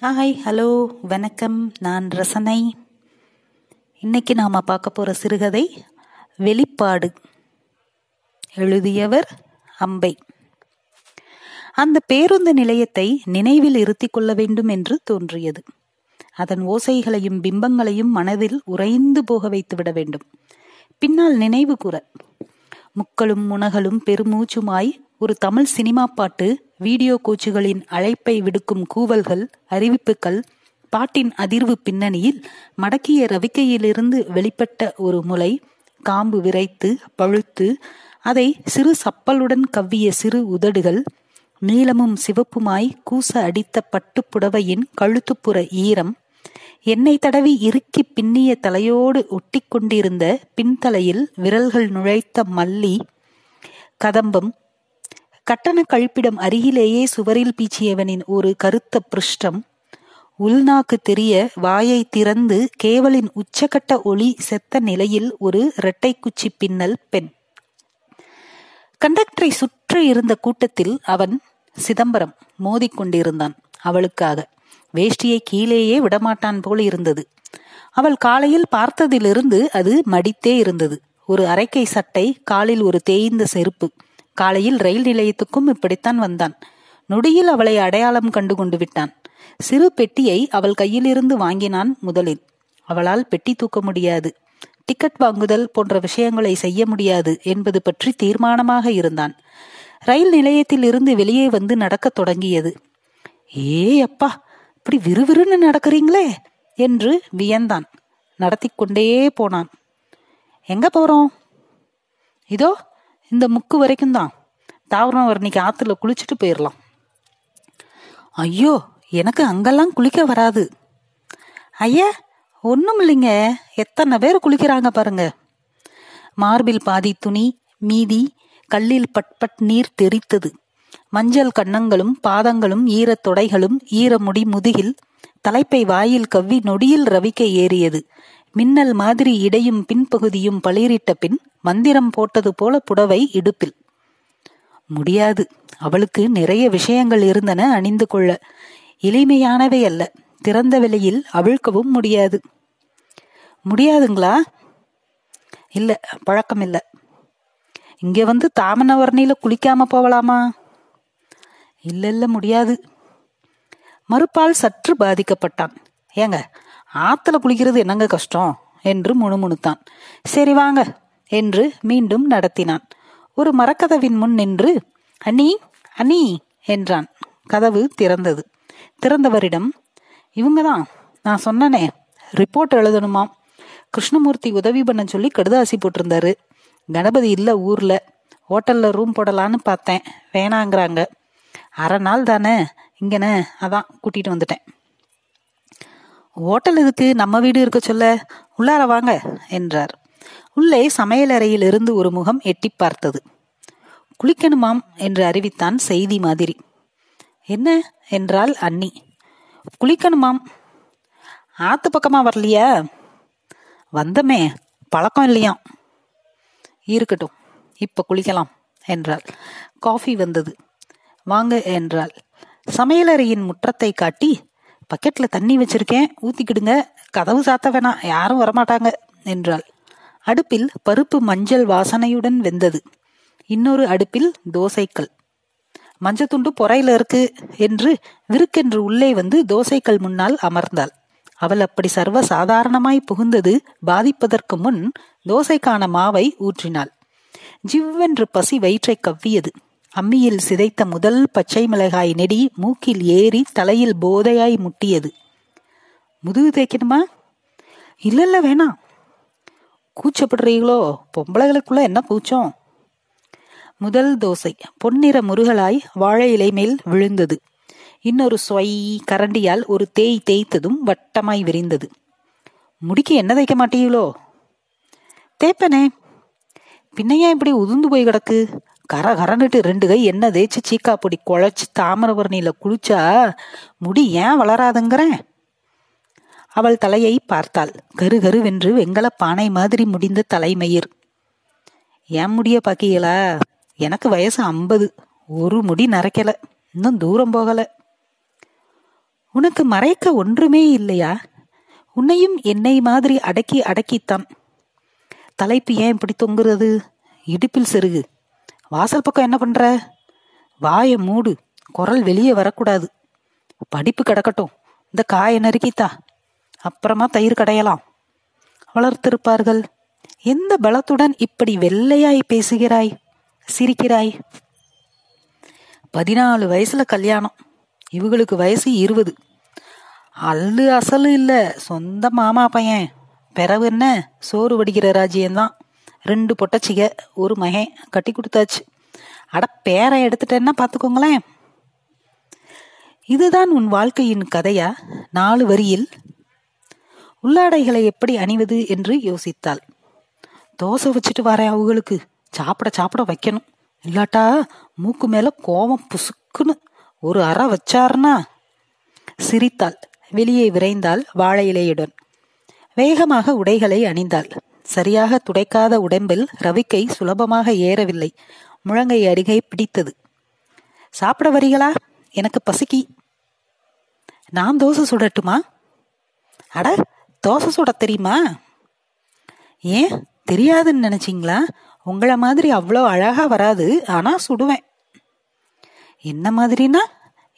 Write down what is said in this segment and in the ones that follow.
Hi hello வணக்கம். நான் ரசனை. இன்னைக்கு நாம பார்க்க போற சிறுகதை வெளிப்பாடு. எழுதியவர் அம்பை. அந்த பேருந்து நிலையத்தை நினைவில் இருத்திக் கொள்ள வேண்டும் என்று தோன்றியது. அதன் ஓசைகளையும் பிம்பங்களையும் மனதில் உறைந்து போக வைத்து விட வேண்டும். பின்னால் நினைவு கூற முக்களும் முனகளும் பெருமூச்சுமாய் ஒரு தமிழ் சினிமா பாட்டு வீடியோ கோச்சுகளின் அழைப்பை விடுக்கும் கூவல்கள் அறிவிப்புகள் பாட்டின் அதிர்வு பின்னணியில் மடக்கிய ரவிக்கையிலிருந்து வெளிப்பட்ட ஒரு முலை காம்பு விரைத்து பழுத்து அதை சிறு சப்பலுடன் கவ்விய சிறு உதடுகள் நீளமும் சிவப்புமாய் கூச அடித்த பட்டுப்புடவையின் கழுத்துப்புற ஈரம் என்னை தடவி இறுக்கி பின்னிய தலையோடு ஒட்டி கொண்டிருந்த பின்தலையில் விரல்கள் நுழைத்த மல்லி கதம்பம் கட்டண கழிப்பிடம் அருகிலேயே சுவரில் பீச்சியவனின் ஒரு கருத்த பிருஷ்டம் உள்நாக்கு தெரிய வாயை திறந்து கேவலின் உச்சகட்ட ஒளி செத்த நிலையில் ஒரு இரட்டை குச்சி பின்னல் பெண். கண்டக்டரை சுற்றி இருந்த கூட்டத்தில் அவன் சிதம்பரம் மோதிக்கொண்டிருந்தான் அவளுக்காக. வேஷ்டியை கீழேயே விடமாட்டான் போல இருந்தது. அவள் காலையில் பார்த்ததிலிருந்து அது மடித்தே இருந்தது. ஒரு அரைக்கை சட்டை காலில் ஒரு தேய்ந்த செருப்பு. காலையில் ரயில் நிலையத்துக்கும் இப்படித்தான் வந்தான். நொடியில் அவளை அடையாளம் கண்டு கொண்டு விட்டான். சிறு பெட்டியை அவள் கையிலிருந்து வாங்கினான் முதலில். அவளால் பெட்டி தூக்க முடியாது. டிக்கெட் வாங்குதல் போன்ற விஷயங்களை செய்ய முடியாது என்பது பற்றி தீர்மானமாக இருந்தான். ரயில் நிலையத்தில் இருந்து வெளியே வந்து நடக்கத் தொடங்கியது. ஏ அப்பா இப்படி விறுவிறுன்னு நடக்கிறீங்களே என்று வியந்தான். நடத்தி கொண்டே போனான். எங்க போறோம்? இதோ இந்த முக்கு வரைக்கும் தான். தாவரம் இன்னைக்கு ஆத்துல குளிச்சுட்டு போயிடலாம் ஐயோ எனக்கு அங்கெல்லாம் குளிக்க வராது. ஐயா ஒன்றும் இல்லைங்க. எத்தனை பேர் குளிக்கிறாங்க பாருங்க. மார்பில் பாதி துணி மீதி கல்லில் பட்பட் நீர் தெரித்தது மஞ்சள் கன்னங்களும் பாதங்களும் ஈரத் தொடைகளும் ஈரமுடி முதுகில் தலைப்பை வாயில் கவ்வி நொடியில் ரவிக்கை ஏறியது. மின்னல் மாதிரி இடையும் பின்பகுதியும் பளிரிட்ட பின் மந்திரம் போட்டது போல புடவை இடுப்பில். முடியாது. அவளுக்கு நிறைய விஷயங்கள் இருந்தன அணிந்து கொள்ள. எளிமையானவை அல்ல. திறந்த வெளியில் அவிழ்க்கவும் முடியாது. முடியாதுங்களா? இல்ல. பழக்கம் இல்ல இங்க வந்து தாமனவர்ணியில குளிக்காம போகலாமா இல்ல இல்ல முடியாது. மறுப்பால் சற்று பாதிக்கப்பட்டான். ஏங்க ஆத்துல குளிக்கிறது என்னங்க கஷ்டம்? என்று முணுமுணுத்தான். சரி வாங்க என்று மீண்டும் நடத்தினான். ஒரு மரக்கதவின் முன் நின்று அண்ணி அண்ணி என்றான். கதவு திறந்தது. திறந்தவரிடம் இவங்கதான் நான் சொன்னனே ரிப்போர்ட் எழுதணுமாம். கிருஷ்ணமூர்த்தி உதவி பண்ண சொல்லி கடுதாசி போட்டிருந்தாரு. கணபதி இல்ல ஊர்ல. ஹோட்டல்ல ரூம் போடலான்னு பார்த்தேன். வேணாங்கிறாங்க. அரை நாள் தானே? இங்கன அதான் கூட்டிட்டு வந்துட்டேன். ஹோட்டல் இதுக்கு நம்ம வீடு இருக்க சொல்ல. உள்ளார வாங்க என்றார். உள்ளே சமையலறையில் இருந்து ஒரு முகம் எட்டி பார்த்தது. குளிக்கணுமாம் என்று அறிவித்தான் செய்தி மாதிரி. என்ன? என்றால் அண்ணி. குளிக்கணுமாம். ஆத்து பக்கமா வரலையா? வந்தமே பழக்கம் இல்லையாம் இருக்கட்டும் இப்ப குளிக்கலாம் என்றாள். காஃபி வந்தது. வாங்க என்றாள். சமையலறையின் முற்றத்தை காட்டி பக்கெட்ல தண்ணி வச்சிருக்கேன் ஊத்திக்கிடுங்க. கதவு சாத்த வேணாம் யாரும் வரமாட்டாங்க என்றாள். அடுப்பில் பருப்பு மஞ்சள் வாசனையுடன் வெந்தது. இன்னொரு அடுப்பில் தோசைக்கல். மஞ்சத்துண்டு பொறையில இருக்கு என்று விருக்கென்று உள்ளே வந்து தோசைக்கல் முன்னால் அமர்ந்தாள். அவள் அப்படி சர்வ சாதாரணமாய் புகுந்தது பாதிப்பதற்கு முன் தோசைக்கான மாவை ஊற்றினாள். ஜிவ்வென்று பசி வயிற்றை கவ்வியது. அம்மியில் சிதைத்த முதல் பச்சை மிளகாய் நெடி மூக்கில் ஏறி தலையில் போதையாய் முட்டியது. முதுகு தேய்க்கணுமா? இல்ல இல்ல வேணாம். கூச்சப்படுறீங்களோ? பொம்பளைகளுக்குள்ள என்ன கூச்சம்? முதல் தோசை. பொன்னிற முருகலாய் வாழை இலை மேல் விழுந்தது. இன்னொரு சொய் கரண்டியால் ஒரு தேய் தேய்த்ததும் வட்டமாய் விரிந்தது. முடிக்கு என்ன தைக்க மாட்டீங்களோ? தேப்பனே பின்னையா இப்படி உதுந்து போய் கிடக்கு? கர கரன்னுட்டு ரெண்டு கை என்ன தேய்ச்சி சீக்கா பொடி குழைச்சி தாமிரபரணியில குளிச்சா முடி ஏன் வளராதுங்கிறேன்? அவள் தலையை பார்த்தாள். கரு கருவென்று வெங்கல பானை மாதிரி முடிந்த தலைமயிர். ஏன் முடிய பாக்கியலா எனக்கு வயசு ஐம்பது. ஒரு முடி நரைக்கல. இன்னும் தூரம் போகல. உனக்கு மறைக்க ஒன்றுமே இல்லையா? உன்னையும் என்னை மாதிரி அடக்கி அடக்கித்தான். தலைப்பு ஏன் இப்படி தொங்குறது? இடுப்பில் செருகு. வாசல் பக்கம் என்ன பண்ற? வாய மூடு. குரல் வெளியே வரக்கூடாது. படிப்பு கிடக்கட்டும். இந்த காயை நறுக்கித்தா அப்புறமா தயிர் கடையலாம். வளர்த்திருப்பார்கள். எந்த பலத்துடன் இப்படி வெள்ளையாய் பேசுகிறாய்? சிரிக்கிறாய். பதினாலு வயசுல கல்யாணம். இவங்களுக்கு வயசு இருபது. அல்லு அசலு இல்ல. சொந்த மாமா பையன். பிறவு என்ன? சோறு வடிக்கிற ராஜ்யம்தான். ரெண்டு பொட்டச்சிக ஒரு மகன் கட்டி கொடுத்தாச்சு. அட பேரை எடுத்துட்டேன்னா பாத்துக்கோங்களேன். இதுதான் உன் வாழ்க்கையின் கதையா? நாலு வரியில் உள்ளாடைகளை எப்படி அணிவது என்று யோசித்தாள். தோசை வச்சுட்டு வரேன் அவங்களுக்கு. சாப்பிட சாப்பிட வைக்கணும். இல்லாட்டா மூக்கு மேல கோவம் புசுக்குன்னு ஒரு அற வச்சாருனா சிரித்தாள். வெளியே விரைந்தாள் வாழை இலையுடன் வேகமாக உடைகளை அணிந்தாள். சரியாக துடைக்காத உடம்பில் ரவிக்கை சுலபமாக ஏறவில்லை. முழங்கை அருகே பிடித்தது. சாப்பிட வரீங்களா? எனக்கு பசிக்கி. நான் தோசை சுடட்டுமா? அட தோசை சுட தெரியுமா? ஏன்? தெரியாதுன்னு நினைச்சிங்களா? உங்களை மாதிரி அவ்வளோ அழகா வராது ஆனா சுடுவேன். என்ன மாதிரினா?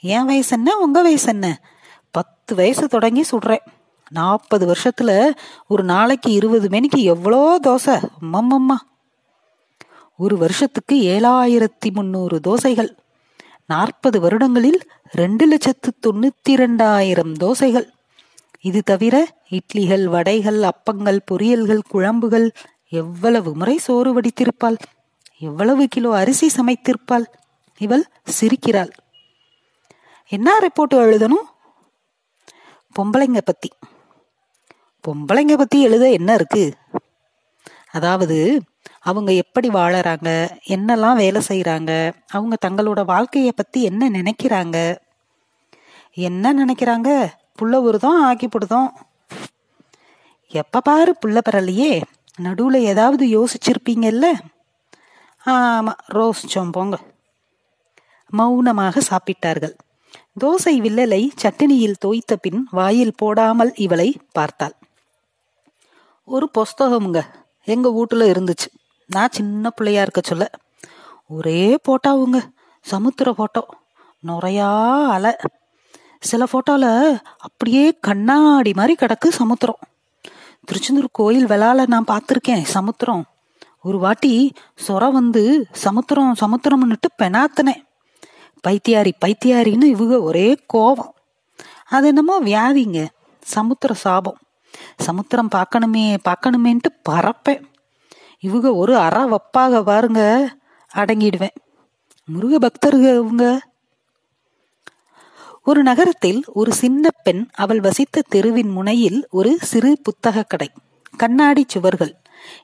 என் வயசு என்ன? உங்க வயசு என்ன? பத்து வயசு தொடங்கி சுடுறேன். நாற்பது வருஷத்துல ஒரு நாளைக்கு இருபது மணிக்கு எவ்வளோ தோசை? அம்மம்மம்மா. ஒரு வருஷத்துக்கு ஏழாயிரத்தி முந்நூறு தோசைகள். நாற்பது வருடங்களில் ரெண்டு லட்சத்து தொண்ணூத்தி ரெண்டாயிரம் தோசைகள். இது தவிர இட்லிகள் வடைகள் அப்பங்கள் பொரியல்கள் குழம்புகள் எவ்வளவு முறை சோறு வடித்திருப்பாள்? எவ்வளவு கிலோ அரிசி சமைத்திருப்பாள்? இவள் சிரிக்கிறாள். என்ன ரிப்போர்ட் எழுதணும்? பொம்பளைங்க பத்தி. பொம்பளைங்க பத்தி எழுத என்ன இருக்கு? அதாவது அவங்க எப்படி வாழறாங்க? என்னெல்லாம் வேலை செய்யறாங்க அவங்க தங்களோட வாழ்க்கைய பத்தி என்ன நினைக்கிறாங்க? என்ன நினைக்கிறாங்க? புள்ள உருதம் ஆக்கி போடுதோம். எப்ப பாரு புள்ள பரலையே நடுவுல ஏதாவது யோசிச்சிருப்பீங்கல்ல? ஆமா ரோசிச்சோம் போங்க மௌனமாக சாப்பிட்டார்கள். தோசை வில்லலை சட்டினியில் தோய்த்த பின் வாயில் போடாமல் இவளை பார்த்தாள். ஒரு புஸ்தகமுங்க. எங்க வீட்டுல இருந்துச்சு. நான் சின்ன பிள்ளையா இருக்க சொல்ல. ஒரே போட்டாவுங்க. சமுத்திர போட்டோ. நுறையா அலை. சில போட்டோல அப்படியே கண்ணாடி மாதிரி கிடக்கு சமுத்திரம். திருச்செந்தூர் கோயில் விளால நான் பார்த்துருக்கேன் சமுத்திரம். ஒரு வாட்டி சொர வந்து சமுத்திரம் சமுத்திரம்னுட்டு பெனாத்தினேன். பைத்தியாரி பைத்தியாரின்னு இவங்க ஒரே கோபம். அது என்னமோ வியாதிங்க. சமுத்திர சாபம். சமுத்திரம் பார்க்கணுமே பார்க்கணுமேன்ட்டு பறப்பேன். இவங்க ஒரு அற வப்பாக பாருங்க அடங்கிடுவேன். முருக பக்தருங்க இவங்க. ஒரு நகரத்தில் ஒரு சின்ன பெண் அவள் வசித்த தெருவின் முனையில் ஒரு சிறு புத்தக கடை கண்ணாடி சுவர்கள்.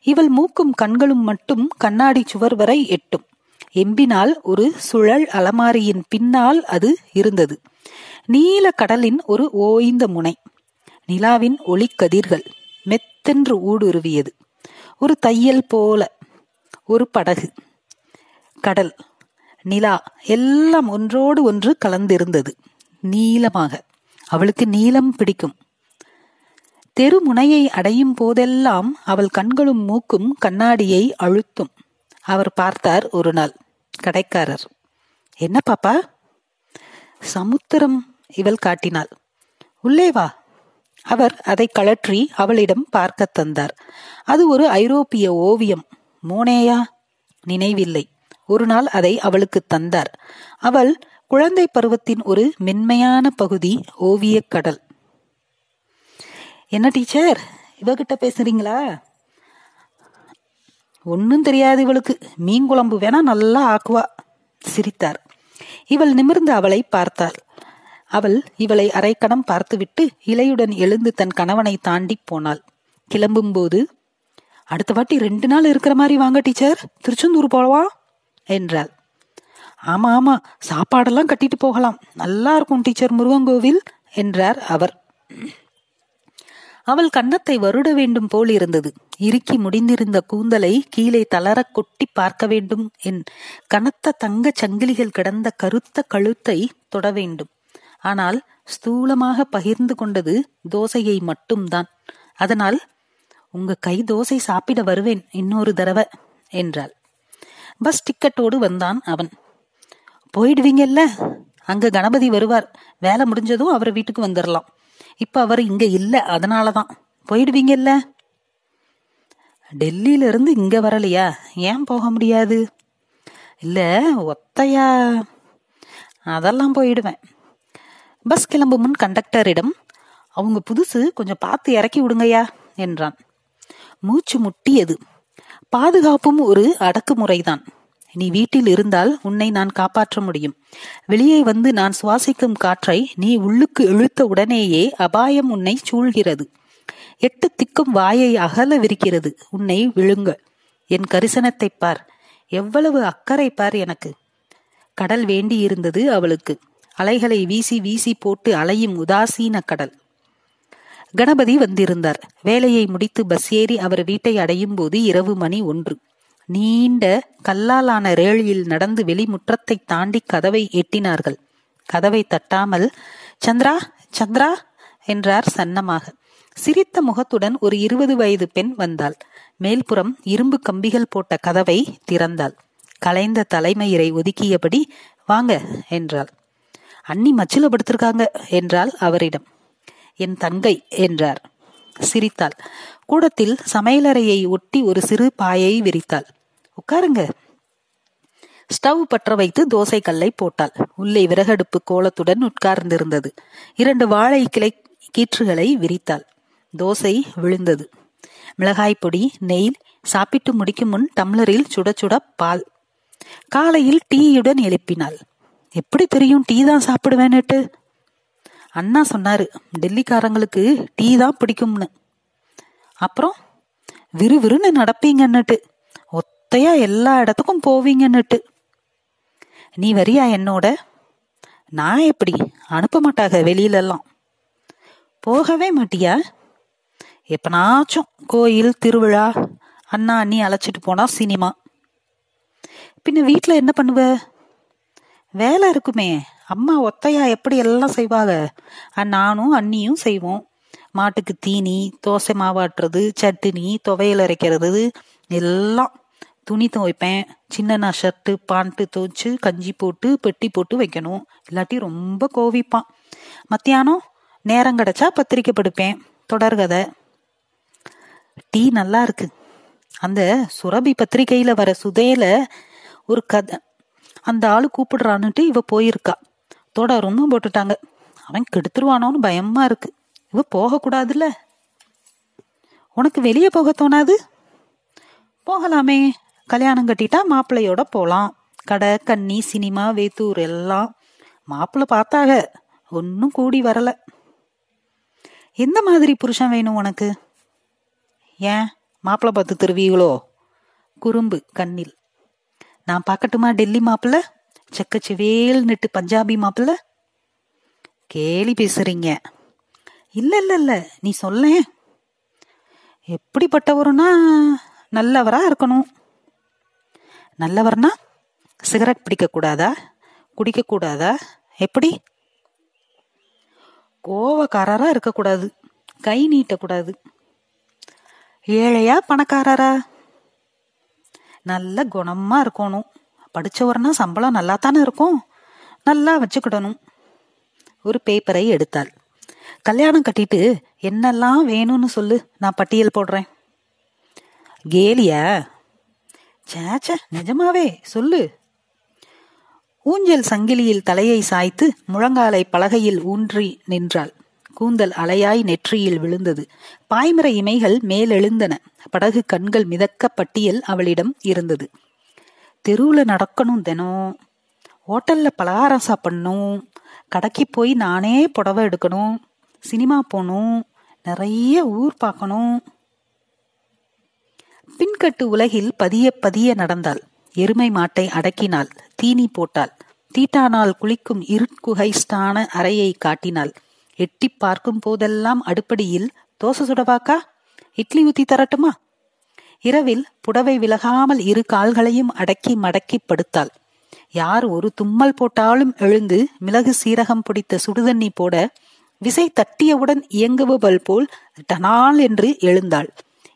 இவள் மூக்கும் கண்களும் மட்டும் கண்ணாடி சுவர் வரை எட்டும். எம்பினால் ஒரு சுழல் அலமாரியின் பின்னால் அது இருந்தது. நீல கடலின் ஒரு ஓய்ந்த முனை. நிலாவின் ஒளிக்கதிர்கள் மெத்தென்று ஊடுருவியது. ஒரு தையல் போல ஒரு படகு கடல் நிலா எல்லாம் ஒன்றோடு ஒன்று கலந்திருந்தது. நீளமாக அவளுக்கு நீளம் பிடிக்கும். தெரு முனையை அடையும் போதெல்லாம் அவள் கண்களும் மூக்கும் கண்ணாடியை அழுத்தும். அவர் பார்த்தார் ஒரு நாள் கடைக்காரர். என்ன பாப்பா? சமுத்திரம் இவள் காட்டினாள். உள்ளே வா அவர் அதை கழற்றி அவளிடம் பார்க்க தந்தார். அது ஒரு ஐரோப்பிய ஓவியம். மோனேயா? நினைவில்லை. ஒரு நாள் அதை அவளுக்கு தந்தார். அவள் குழந்தை பருவத்தின் ஒரு மென்மையான பகுதி ஓவியக் கடல். என்ன டீச்சர்? இவகிட்ட பேசுறீங்களா? ஒன்னும் தெரியாது இவளுக்கு. மீன் குழம்பு வேணா நல்லா ஆக்குவா சிரித்தார். இவள் நிமிர்ந்து அவளை பார்த்தாள். அவள் இவளை அரைக்கணம் பார்த்துவிட்டு இலையுடன் எழுந்து தன் கணவனை தாண்டி போனாள். கிளம்பும்போது அடுத்த வாட்டி ரெண்டு நாள் இருக்கிற மாதிரி வாங்க டீச்சர். திருச்செந்தூர் போவா என்றாள். ஆமா ஆமா. சாப்பாடெல்லாம் கட்டிட்டு போகலாம். நல்லா இருக்கும் டீச்சர் முருகங்கோவில் என்றார் அவர். அவள் கன்னத்தை வருட வேண்டும் போல் இருந்தது. இறுக்கி முடிந்திருந்த கூந்தலை கீழே தளர கொட்டி பார்க்க வேண்டும் என் கனத்த தங்க சங்கிலிகள் கிடந்த கருத்த கழுத்தை தொட வேண்டும். ஆனால் ஸ்தூலமாக பகிர்ந்து கொண்டது தோசையை மட்டும்தான். அதனால் உங்க கை தோசை சாப்பிட வருவேன் இன்னொரு தடவை என்றாள். பஸ் டிக்கெட்டோடு வந்தான் அவன். போயிடுவீங்கல்ல? அங்க கணபதி வருவார். வேலை முடிஞ்சதும் அவர் வீட்டுக்கு வந்துடலாம் இப்ப அவர் இங்க இல்ல அதனாலதான் போயிடுவீங்கல்ல? டெல்லியில இருந்து இங்க வரலையா? ஏன் போக முடியாது? இல்ல ஒத்தையா அதெல்லாம் போயிடுவேன். பஸ் கிளம்பும் முன் கண்டக்டரிடம் அவங்க புதுசு கொஞ்சம் பார்த்து இறக்கி விடுங்கய்யா என்றான். மூச்சு முட்டியது. பாதுகாப்பும் ஒரு அடக்குமுறைதான். நீ வீட்டில் இருந்தால் உன்னை நான் காப்பாற்ற முடியும். வெளியே வந்து நான் சுவாசிக்கும் காற்றை நீ உள்ளுக்கு இழுத்த உடனேயே அபாயம் உன்னை சூழ்கிறது. எட்டு திக்கும் வாயை அகல விரிக்கிறது. உன்னை விழுங்க என் கரிசனத்தை பார். எவ்வளவு அக்கறை பார் எனக்கு. கடல் வேண்டியிருந்தது அவளுக்கு. அலைகளை வீசி வீசி போட்டு அலையும் உதாசீன கடல். கணபதி வந்திருந்தார். வேலையை முடித்து பஸ் ஏறி அவர் வீட்டை அடையும் போது இரவு மணி ஒன்று. நீண்ட கல்லாலான ரேழியில் நடந்து வெளிமுற்றத்தை தாண்டி கதவை எட்டினார்கள். கதவை தட்டாமல் சந்திரா சந்திரா என்றார் சன்னமாக. சிரித்த முகத்துடன் ஒரு இருபது வயது பெண் வந்தாள். மேல்புறம் இரும்பு கம்பிகள் போட்ட கதவை திறந்தாள். கலைந்த தலைமயிரை ஒதுக்கியபடி வாங்க என்றாள். அண்ணி மச்சில படுத்திருக்காங்க என்றாள் அவரிடம். என் தங்கை என்றார். சிரித்தாள். கூடத்தில் சமையலறையை ஒட்டி ஒரு சிறு பாயை விரித்தாள். உட்காருங்க. ஸ்டவ் பற்ற வைத்து தோசை கல்லை போட்டாள். உள்ளே விறகடுப்பு கோலத்துடன் உட்கார்ந்திருந்தது. இரண்டு வாழை கிளை கீற்றுகளை விரித்தாள். தோசை விழுந்தது. மிளகாய் பொடி நெய் சாப்பிட்டு முடிக்கும் முன் டம்ளரில் சுட சுட பால். காலையில் டீயுடன் எழுப்பினாள். எப்படி தெரியும் டீ தான் சாப்பிடுவேன்னுட்டு. அண்ணா சொன்னாரு டெல்லிக்காரங்களுக்கு டீ தான் பிடிக்கும்னு. அப்புறம் விறுவிறுன்னு நடப்பீங்கன்னுட்டு. ஒத்தையா எல்லா இடத்துக்கும் போவீங்கன்னுட்டு. நீ வரியா என்னோட? நான் எப்படி? அனுப்ப மாட்டாக வெளியிலெல்லாம். போகவே மாட்டியா? எப்பனாச்சும் கோயில் திருவிழா அண்ணா அண்ணி அழைச்சிட்டு போனா சினிமா. பின்ன வீட்டுல என்ன பண்ணுவ? வேலை இருக்குமே. அம்மா ஒத்தையா எப்படி எல்லாம் செய்வாங்க நானும் அண்ணியும் செய்வோம். மாட்டுக்கு தீனி தோசை மாவாட்டுறது சட்டினி துவையல் அரைக்கிறது எல்லாம் துணி துவைப்பேன். சின்ன ஷர்ட்டு பாண்ட்டு துவைச்சு கஞ்சி போட்டு பெட்டி போட்டு வைக்கணும். இல்லாட்டி ரொம்ப கோவிப்பான். மத்தியானம் நேரம் கிடைச்சா பத்திரிக்கை படுப்பேன். தொடர்கதை டீ நல்லா இருக்கு. அந்த சுரபி பத்திரிகையில வர சுதையில ஒரு கதை அந்த ஆளு கூப்பிடுறான்னுட்டு இவ போயிருக்கா. தொடரும்னு போட்டுட்டாங்க. அவன் கெடுத்துருவானோன்னு பயமா இருக்கு. இவ போக கூடாதுல்ல உனக்கு வெளியே போக தோணாது? போகலாமே. கல்யாணம் கட்டிட்டா மாப்பிள்ளையோட போலாம். கடை கன்னி சினிமா வேத்தூர் எல்லாம் மாப்பிள்ளை பார்த்தாக. ஒன்னும் கூடி வரல. எந்த மாதிரி புருஷன் வேணும் உனக்கு? ஏன்? மாப்பிள்ளை பார்த்து தருவீங்களோ குறும்பு கண்ணில். நான் பார்க்கட்டுமா டெல்லி மாப்பிள்ள? செக்கச்சிவேல் நெட்டு பஞ்சாபி மாப்பிள்ள? கேலி பேசுறீங்க. இல்ல இல்ல இல்ல நீ சொல்ல. எப்படிப்பட்டவருனா நல்லவரா இருக்கணும். நல்லவர்னா சிகரெட் பிடிக்க கூடாதா? குடிக்க கூடாதா? எப்படி? கோவக்காரரா இருக்கக்கூடாது. கை நீட்டக்கூடாது. ஏழையா பணக்காரரா? நல்ல குணமா இருக்கணும். படிச்சவர்னா சம்பளம் நல்லா தானே இருக்கும். நல்லா வச்சுக்கிடணும். ஒரு பேப்பரை எடுத்தாள். கல்யாணம் கட்டிட்டு என்னெல்லாம் வேணும்னு சொல்லு நான் பட்டியல் போடுறேன். கேலியா? சேச்ச நிஜமாவே சொல்லு. ஊஞ்சல் சங்கிலியில் தலையை சாய்த்து முழங்காலை பலகையில் ஊன்றி நின்றாள். கூந்தல் அலையாய் நெற்றியில் விழுந்தது. பாய்மர இமைகள் மேலெழுந்தன. படகு கண்கள் மிதக்க பட்டியல் அவளிடம் இருந்தது. தெருவுல நடக்கணும் தினம் ஹோட்டல்ல பலகாரம் சாப்பிடணும். கடைக்கு போய் நானே புடவை எடுக்கணும். சினிமா போகணும். நிறைய ஊர் பார்க்கணும். பின்கட்டு உலகில் பதிய பதிய நடந்தாள். எருமை மாட்டை அடக்கினாள். தீனி போட்டாள். தீட்டானால் குளிக்கும் இருட்குகைஸ்தான அறையை காட்டினாள். எட்டி பார்க்கும் போதெல்லாம் அடுப்படியில் தோசை சுடவாக்கா? இட்லி ஊத்தி தரட்டுமா? இரவில் புடவை விலகாமல் இரு கால்களையும் அடக்கி மடக்கி படுத்தாள். யார் ஒரு தும்மல் போட்டாலும் எழுந்து மிளகு சீரகம் பிடித்த சுடுதண்ணி போட விசை தட்டியவுடன் இயங்குபவள் போல் டனால் என்று எழுந்தாள்.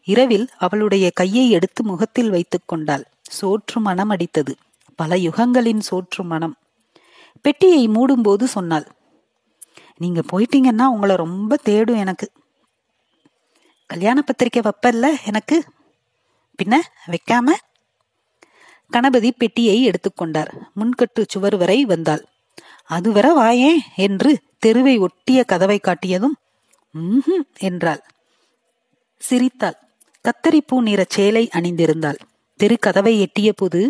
இரவில் அவளுடைய கையை எடுத்து முகத்தில் வைத்துக் கொண்டாள். சோற்று மனம் அடித்தது பல யுகங்களின் சோற்று மனம். பெட்டியை மூடும்போது சொன்னாள் நீங்க போயிட்டீங்கன்னா உங்களை ரொம்ப தேடும் எனக்கு. கல்யாண பத்திரிக்கை வைப்பல்ல எனக்கு. பின்ன வைக்காம கணபதி பெட்டியை எடுத்துக்கொண்டார். முன்கட்டு சுவர் வரை வந்தாள். அதுவரை வாயே என்று தெருவை ஒட்டிய கதவை காட்டியதும் ம் என்றாள். சிரித்தாள். கத்தரிப்பூ நிற சேலை அணிந்திருந்தாள். தெரு கதவை எட்டிய போது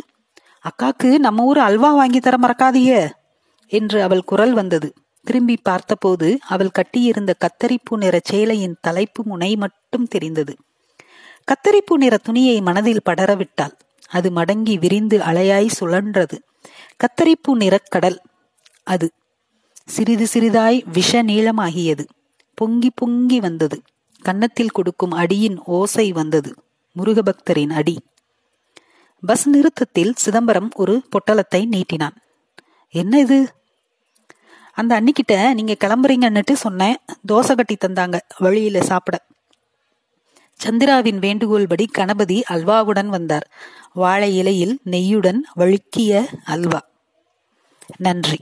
அக்காக்கு நம்ம ஊர் அல்வா வாங்கி தர மறக்காதியே என்று அவள் குரல் வந்தது. திரும்பி பார்த்தபோது அவள் கட்டியிருந்த கத்தரிப்பு நிற சேலையின் தலைப்பு முனை மட்டும் தெரிந்தது. கத்தரிப்பு நிற துணியை மனதில் படரவிட்டாள். அது மடங்கி விரிந்து அலையாய் சுழன்றது. கத்தரிப்பு நிறக்கடல் அது. சிறிது சிறிதாய் விஷ நீளமாகியது. பொங்கி பொங்கி வந்தது. கன்னத்தில் கொடுக்கும் அடியின் ஓசை வந்தது. முருகபக்தரின் அடி. பஸ் நிறுத்தத்தில் சிதம்பரம் ஒரு பொட்டலத்தை நீட்டினான். என்ன இது? அந்த அன்னிக்கிட்ட நீங்க கிளம்புறீங்கன்னுட்டு சொன்னேன். தோசை கட்டி தந்தாங்க. வழியில சாப்பிட. சந்திராவின் வேண்டுகோள்படி கணபதி அல்வாவுடன் வந்தார். வாழை இலையில் நெய்யுடன் வழுக்கிய அல்வா. நன்றி.